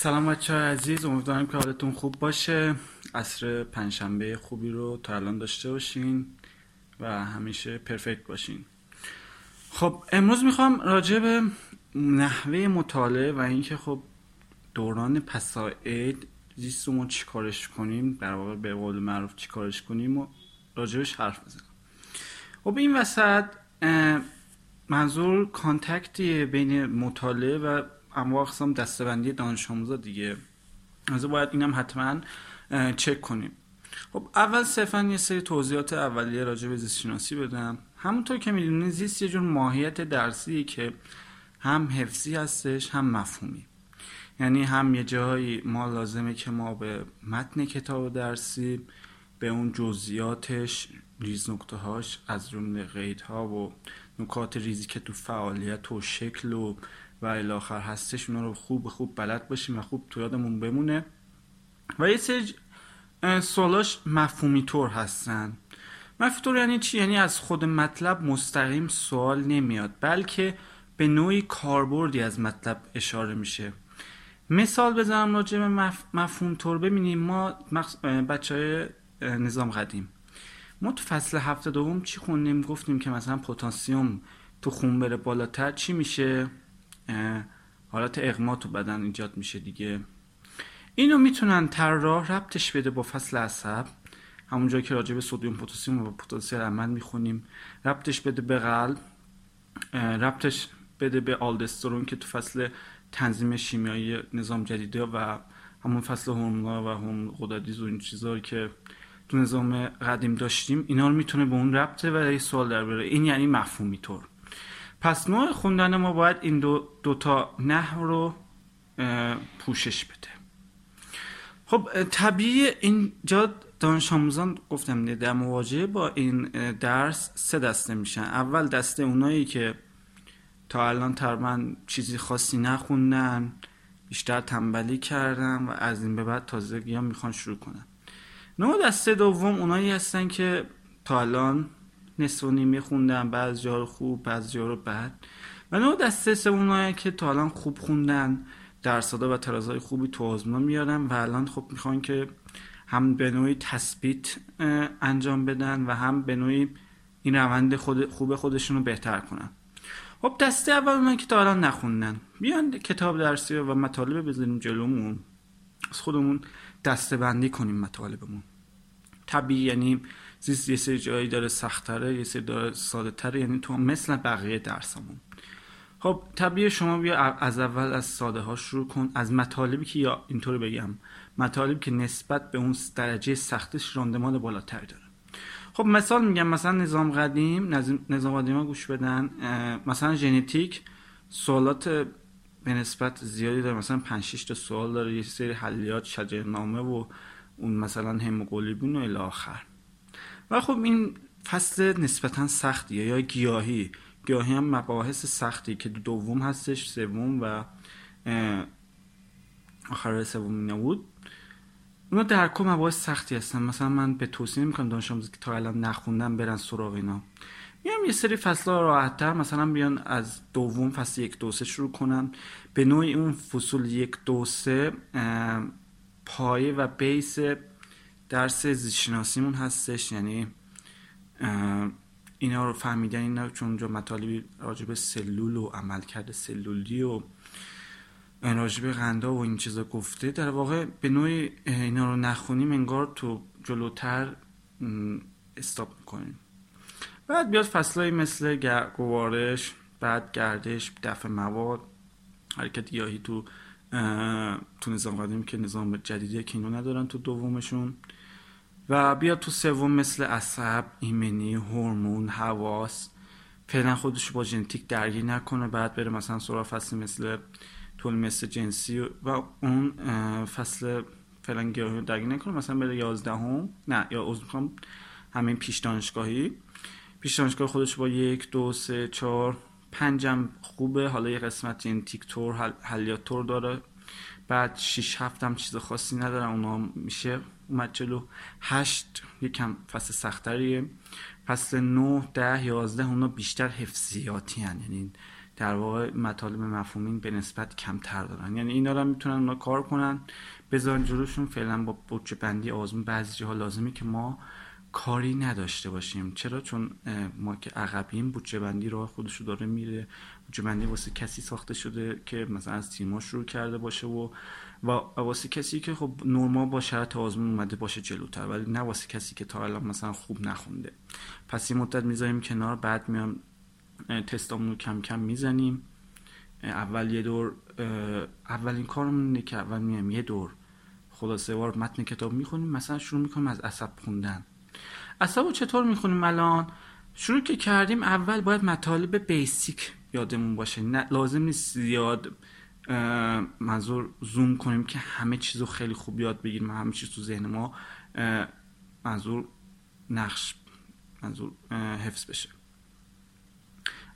سلام بچه های عزیز امیدوارم که حالتون خوب باشه. عصر پنجشنبه خوبی رو تا الان داشته باشین و همیشه پرفکت باشین. خب امروز می‌خوام راجع به نحوه مطالعه و اینکه خب دوران پساعد زیستمون چی کارش کنیم در واقع به قول معروف چی کارش کنیم و راجبش حرف بزنم خب این وسط منظور کانتکتی بین مطالعه و اما اقسام دستبندی دانش آموزا دیگه. از باید اینم حتما چک کنیم. خب اول صرفا یه سری توضیحات اولیه راجع به زیست شناسی بدم. همونطور که می‌دونید زیست یه جور ماهیت درسی که هم حفظی هستش هم مفهومی. یعنی هم یه جایی ما لازمه که ما به متن کتاب درسی به اون جزئیاتش ریز نکته هاش از جمله قیدها و نکات ریزی که تو فعالیت و شکل و و الاخر هستش اونا رو خوب خوب بلد باشیم و خوب تو یادمون بمونه. و یه سری سوالاش مفهومی طور هستن. مفهومی طور یعنی چی؟ یعنی از خود مطلب مستقیم سوال نمیاد بلکه به نوعی کاربردی از مطلب اشاره میشه. مثال بزنم راجع به مف... مفهوم طور ببینیم ما بچه های نظام قدیم. ما تو فصل هفته دوم چی خوندیم؟ گفتیم که مثلا پتانسیوم تو خون بره بالاتر. چی میشه؟ حالت اغما تو بدن ایجاد میشه دیگه. اینو می‌تونن طراح ربطش بده با فصل عصب. همونجا که راجع به سودیوم پتاسیم و پتانسیل عمل می‌خونیم. ربطش بده به قلب. ربطش بده به آلدسترون که تو فصل تنظیم شیمیایی نظام جدیده و همون فصل هورمونا و هم قدادیز و این چیزا که تو نظام قدیم داشتیم اینا رو می‌تونه به اون ربطه و یه سوال در بره این یعنی مفهومی طور. پس نوع خوندن ما باید این دو دوتا نحو رو پوشش بده. خب طبیعی اینجا دانش آموزان گفتم در مواجهه با این درس سه دسته میشن. اول دسته اونایی که تا الان تقریبا چیزی خاصی نخوندن بیشتر تنبلی کردن و از این به بعد تازگی هم می‌خوان شروع کنن. نوع دسته دوم اونایی هستن که تا الان نصف و نیمه خوندن بعض جا رو خوب بعض جا رو بد. و نوع دسته سوم که تا الان خوب خوندن درصدا و ترازهای خوبی تو آزمون میارن و الان خب می‌خوان که هم به نوعی تثبیت انجام بدن و هم به نوعی این روند خود خوب خودشون رو بهتر کنن. خب دسته اول اونایی که تا الان نخوندن بیان کتاب درسی و مطالب بذاریم جلومون. از خودمون دسته بندی کنیم مطالبمون. طبیعی یعنی زیست یه سری جایی داره سختره یه سری داره ساده تره یعنی تو مثل بقیه درسمون خب طبیعی شما بیا از اول از ساده ها شروع کن. از مطالبی که یا اینطور بگم مطالبی که نسبت به اون درجه سختش راندمان بالاتر داره. خب مثال میگم مثلا نظام قدیم نظام قدیم ها گوش بدن. مثلا ژنتیک سوالات به نسبت زیادی داره. مثلا 5 6 تا سوال داره. یه سری حلیات شجرنامه و اون مثلا هموگلوبین و الی آخر. و خب این فصل نسبتا سختیه یا گیاهی. گیاهی هم مباحث سختی که دوم هستش سوم و آخر سوم نبود اونا در کل مباحث سختی هستن. مثلا من به توصیه می‌کنم دانش آموزی که تا الان نخوندن برن سراغ اینا. میام یه سری فصل راحتتر. مثلا بیان از دوم فصل یک دو سه شروع کنن. به نوعی اون فصول یک دو سه پایه و بیس درس زیستشناسیمون هستش یعنی اینا رو فهمیدن اینا چون اونجا مطالبی راجب سلول و عملکرد سلولی و راجب غندا و این چیزا گفته در واقع به نوعی اینا رو نخونیم انگار تو جلوتر استاپ می‌کنیم. بعد بیاد فصلهای مثل گوارش بعد گردش دفع مواد حرکت گیاهی تو تو نظام قدیم که نظام جدیدی که اینو ندارن تو دومشون. و بیاد تو سوم مثل عصب ایمنی هورمون حواس. فعلا خودش با ژنتیک درگیر نکنه بعد بره مثلا سراغ فصل مثل طول مثل جنسی و اون فصل فعلا گیاهی درگیر نکنه. مثلا بره یازدهم نه یا از می‌خوام همین پیش دانشگاهی. پیش دانشگاه خودش با یک دو سه چهار پنجم خوبه. حالا یه قسمت ژنتیک تور حلیات تور داره. بعد 6 7 هم چیز خاصی ندارن اونا میشه اومد جلو 8 یکم فصل سختریه فصل 9 10 11 اونا بیشتر حفظیاتی هن. یعنی در واقع مطالب مفهومی به نسبت کمتر دارن. یعنی اینا رو می‌تونن اونا کار کنن. بذارن جلوشون فعلا با بودجه بندی آزمون. بعضی جاها لازمه که ما کاری نداشته باشیم. چرا؟ چون ما که عقبیم بودجه بندی راه خودشو داره میره. بودجه بندی واسه کسی ساخته شده که مثلا از تیما شروع کرده باشه و و واسه کسی که خب نورما با شرط آزمون اومده باشه جلوتر ولی نه واسه کسی که تا الان مثلا خوب نخونده. پس این مدت می‌ذاریم کنار بعد میام تستامون رو کم کم می‌زنیم. اول یه دور اولین کارمون اینه که اول میام یه دور. خلاصه وار متن کتاب می‌خونیم مثلا شروع می‌کنیم از عصب خوندن. عصب رو چطور می‌خونیم الان؟ شروع که کردیم اول باید مطالب بیسیک یادمون باشه. نه لازم نیست زیاد منظور زوم کنیم که همه چیز رو خیلی خوب یاد بگیریم همه چیز تو ذهن ما منظور نقش منظور حفظ بشه.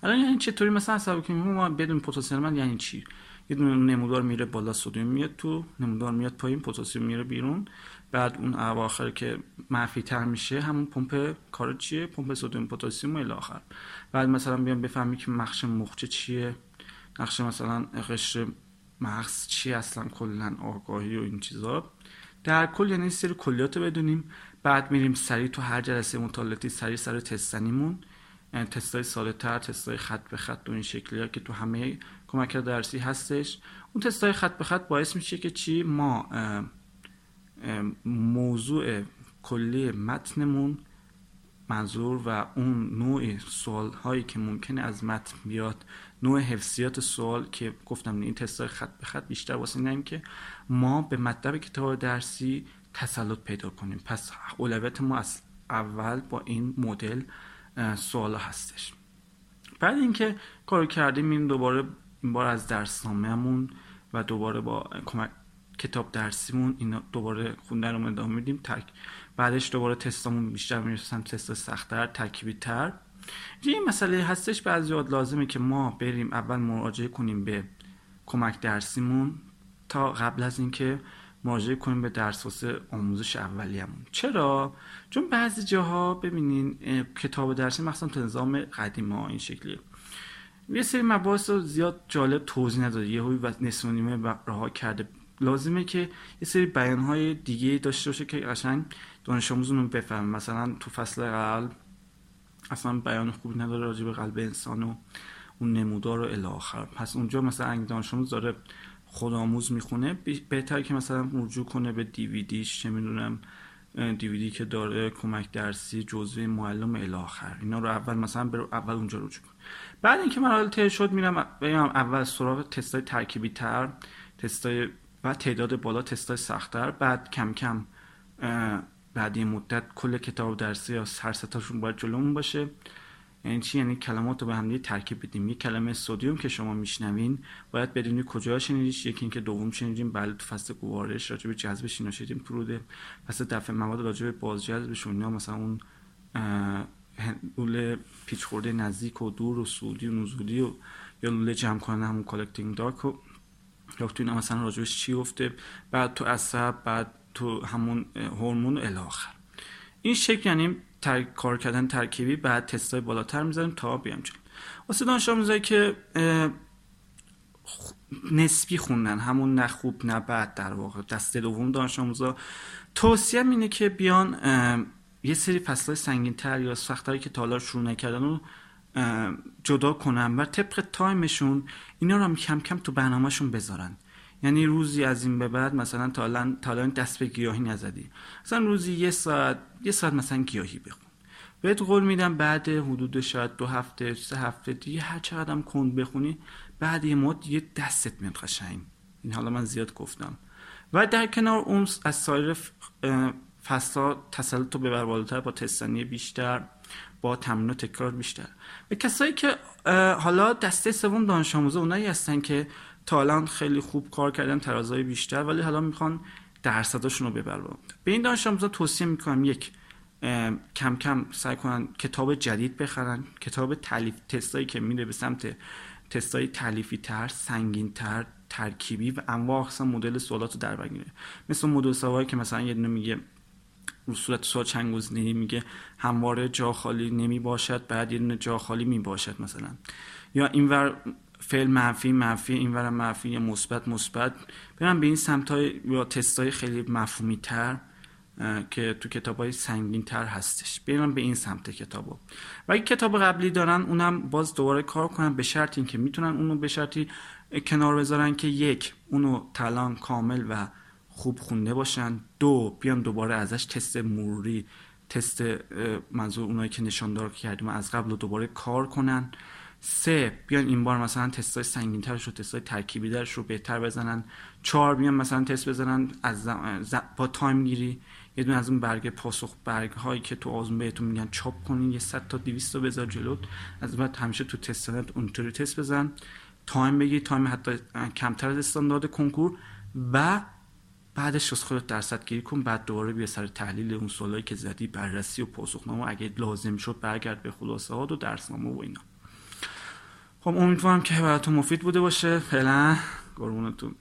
الان یعنی چطوری؟ مثلا حساب کنیم ما بدون پتاسیم یعنی چی؟ یه دونه نمودار میره بالا سودیم میاد تو نمودار میاد پایین پتاسیم میره بیرون. بعد اون اواخر که منفی تر میشه همون پمپ کار چیه؟ پمپ سدیم پتاسیم و الی آخر. بعد مثلا بیام بفهمی که مخش مخچه چیه. نقش مثلا قشر مغز چی اصلا کلا آگاهی و این چیزا. در کل یعنی سری کلیات بدونیم. بعد میریم سریع تو هر جلسه مطالعاتی سریع سر تستنیمون. تستای ساده تر تستای خط به خط و این شکلی ها که تو همه کمک درسی هستش. اون تستای خط به خط باعث میشه که چی؟ ما موضوع کلی متنمون منظور و اون نوع سوال هایی که ممکنه از متن بیاد نوع حفظیات سوال که گفتم این تستای خط به خط بیشتر واسه این که ما به مطلب کتاب درسی تسلط پیدا کنیم. پس اولویت ما از اول با این مدل سوال هستش. بعد اینکه کارو کردیم این دوباره این بار از درسنامهمون و دوباره با کمک کتاب درسیمون اینا دوباره خوندن رو ادامه میدیم. تک بعدش دوباره تستامون بیشتر می‌رسن تست سختتر ترکیبی تر این مسئله هستش بعضی لازمه که ما بریم اول مراجعه کنیم به کمک درسیمون تا قبل از اینکه مراجعه کنیم به درس واسه آموزش اولیه‌مون چرا؟ چون بعضی جاها ببینین کتاب درسی مثلا تو نظام قدیم ها این شکلیه. یه سری مباحث رو زیاد جالب توضیح نداده. یه و نصف نیمه رها کرده لازمه که یه سری بیانهای دیگه داشته باشه که قشنگ دانش آموزون بفهم مثلا تو فصل قلب اصلا بیان خوبی نداره راجع به قلب انسان و اون نمودار رو الی آخر. پس اونجا مثلا اگه دانش آموز داره خودآموز می‌خونه بهتر که مثلا رجوع کنه به دیویدیش چه می‌دونم دیویدی که داره کمک درسی جزوه معلم الی آخر. اینا رو اول مثلا برو اول اونجا رجوع کن. بعد اینکه مراحل طی شد میرم اول سراغ تستای ترکیبی تر تستای و تعداد بالا تستای سختتر. بعد کم کم بعد این مدت کل کتاب درسی یا هر ستاشون باید جلومون باشه. یعنی چی؟ یعنی کلمات رو به هم ترکیب بدیم. یک کلمه سودیوم که شما میشنوین باید بدونید کجا شنیدیش. یکی اینکه دوم شنیدیم بله تو فصل گوارش راجع به جذبش اینا شدیم تو روده. پس دفع مواد راجع به بازجذبش یا مثلا اون لوله پیچ خورده نزدیک و دور و سودی و نزولی و یا لوله جمع کنن همون کالکتینگ داک و یا تو اینا مثلا راجبش چی افته بعد تو عصب بعد تو همون هورمون الاخر این شکل یعنی تر... کار کردن ترکیبی بعد تستای بالاتر می‌ذاریم تا بیام جلو. واسه دانش آموزایی که نسبی خوندن همون نه خوب نه بد در واقع دسته دوم دانش آموزا توصیه اینه که بیان یه سری فصلهای سنگین تر یا سختتری که تالار شروع نکردن رو جدا کنن و طبق تایمشون اینا رو هم کم کم تو برنامهشون بذارن. یعنی روزی از این به بعد مثلا تا الان دست به گیاهی نزدی. مثلا روزی یه ساعت یه ساعت مثلا گیاهی بخون. بهت قول میدم بعد حدود شاید دو هفته سه هفته دیگه هر چقدر کند بخونی بعد یه مد یه دستت میاد قشنگ. این حالا من زیاد گفتم. و در کنار اون از سایر فصلا تسلط رو ببر بالاتر با تستنی بیشتر. با تمرین و تکرار بیشتر. به کسایی که حالا دسته سوم دانش آموزه اونایی هستن که تا الان خیلی خوب کار کردن ترازای بیشتر ولی حالا می‌خوان درصداشون رو ببرن. به این دانش آموزا توصیه می‌کنم یک کم کم سعی کنن کتاب جدید بخرن کتاب تعلیف تستایی که میره به سمت تستای تعلیفی تر سنگین تر ترکیبی و انواع اقسام مدل سوالات رو در بر مثل مدل سوال که مثلا یه دونه میگه رو صورت سوال چند گزینه‌ای میگه همواره جا خالی نمی باشد بعد یه جا خالی می باشد مثلا. یا اینور فعل منفی منفی اینور منفی مثبت مثبت. برم به این سمت های یا تست های خیلی مفهومی تر که تو کتاب های سنگین تر هستش. برم به این سمت کتاب و اگه کتاب قبلی دارن اونم باز دوباره کار کنن به شرط اینکه می‌تونن اونو به شرطی کنار بذارن که یک اونو تلان کامل و خوب خونده باشن. دو بیان دوباره ازش تست مروری تست منظور اونایی که نشاندار کردیم از قبل رو دوباره کار کنن. سه بیان این بار مثلا تست های سنگین ترش رو تست های ترکیبی درش رو بهتر بزنن. چهار بیان مثلا تست بزنن از با time گیری. یه دونه از اون برگ پاسخ برگ هایی که تو آزمون بهتون میگن چاپ کنین. یه 100 تا 200 تا بذار جلوت. از بعد همیشه تو تست اونطوری تست بزن. time بگیر time حتی کمتر از استاندارد کنکور. و بعدش از خودت درصد گیری کن بعد دوباره بیا سر تحلیل اون سوالایی که زدی بررسی و پاسخنامه اگه لازم شد برگرد به خلاصه ها و درسنامه و اینا. خب امیدوارم که براتون مفید بوده باشه. فعلا قربونتون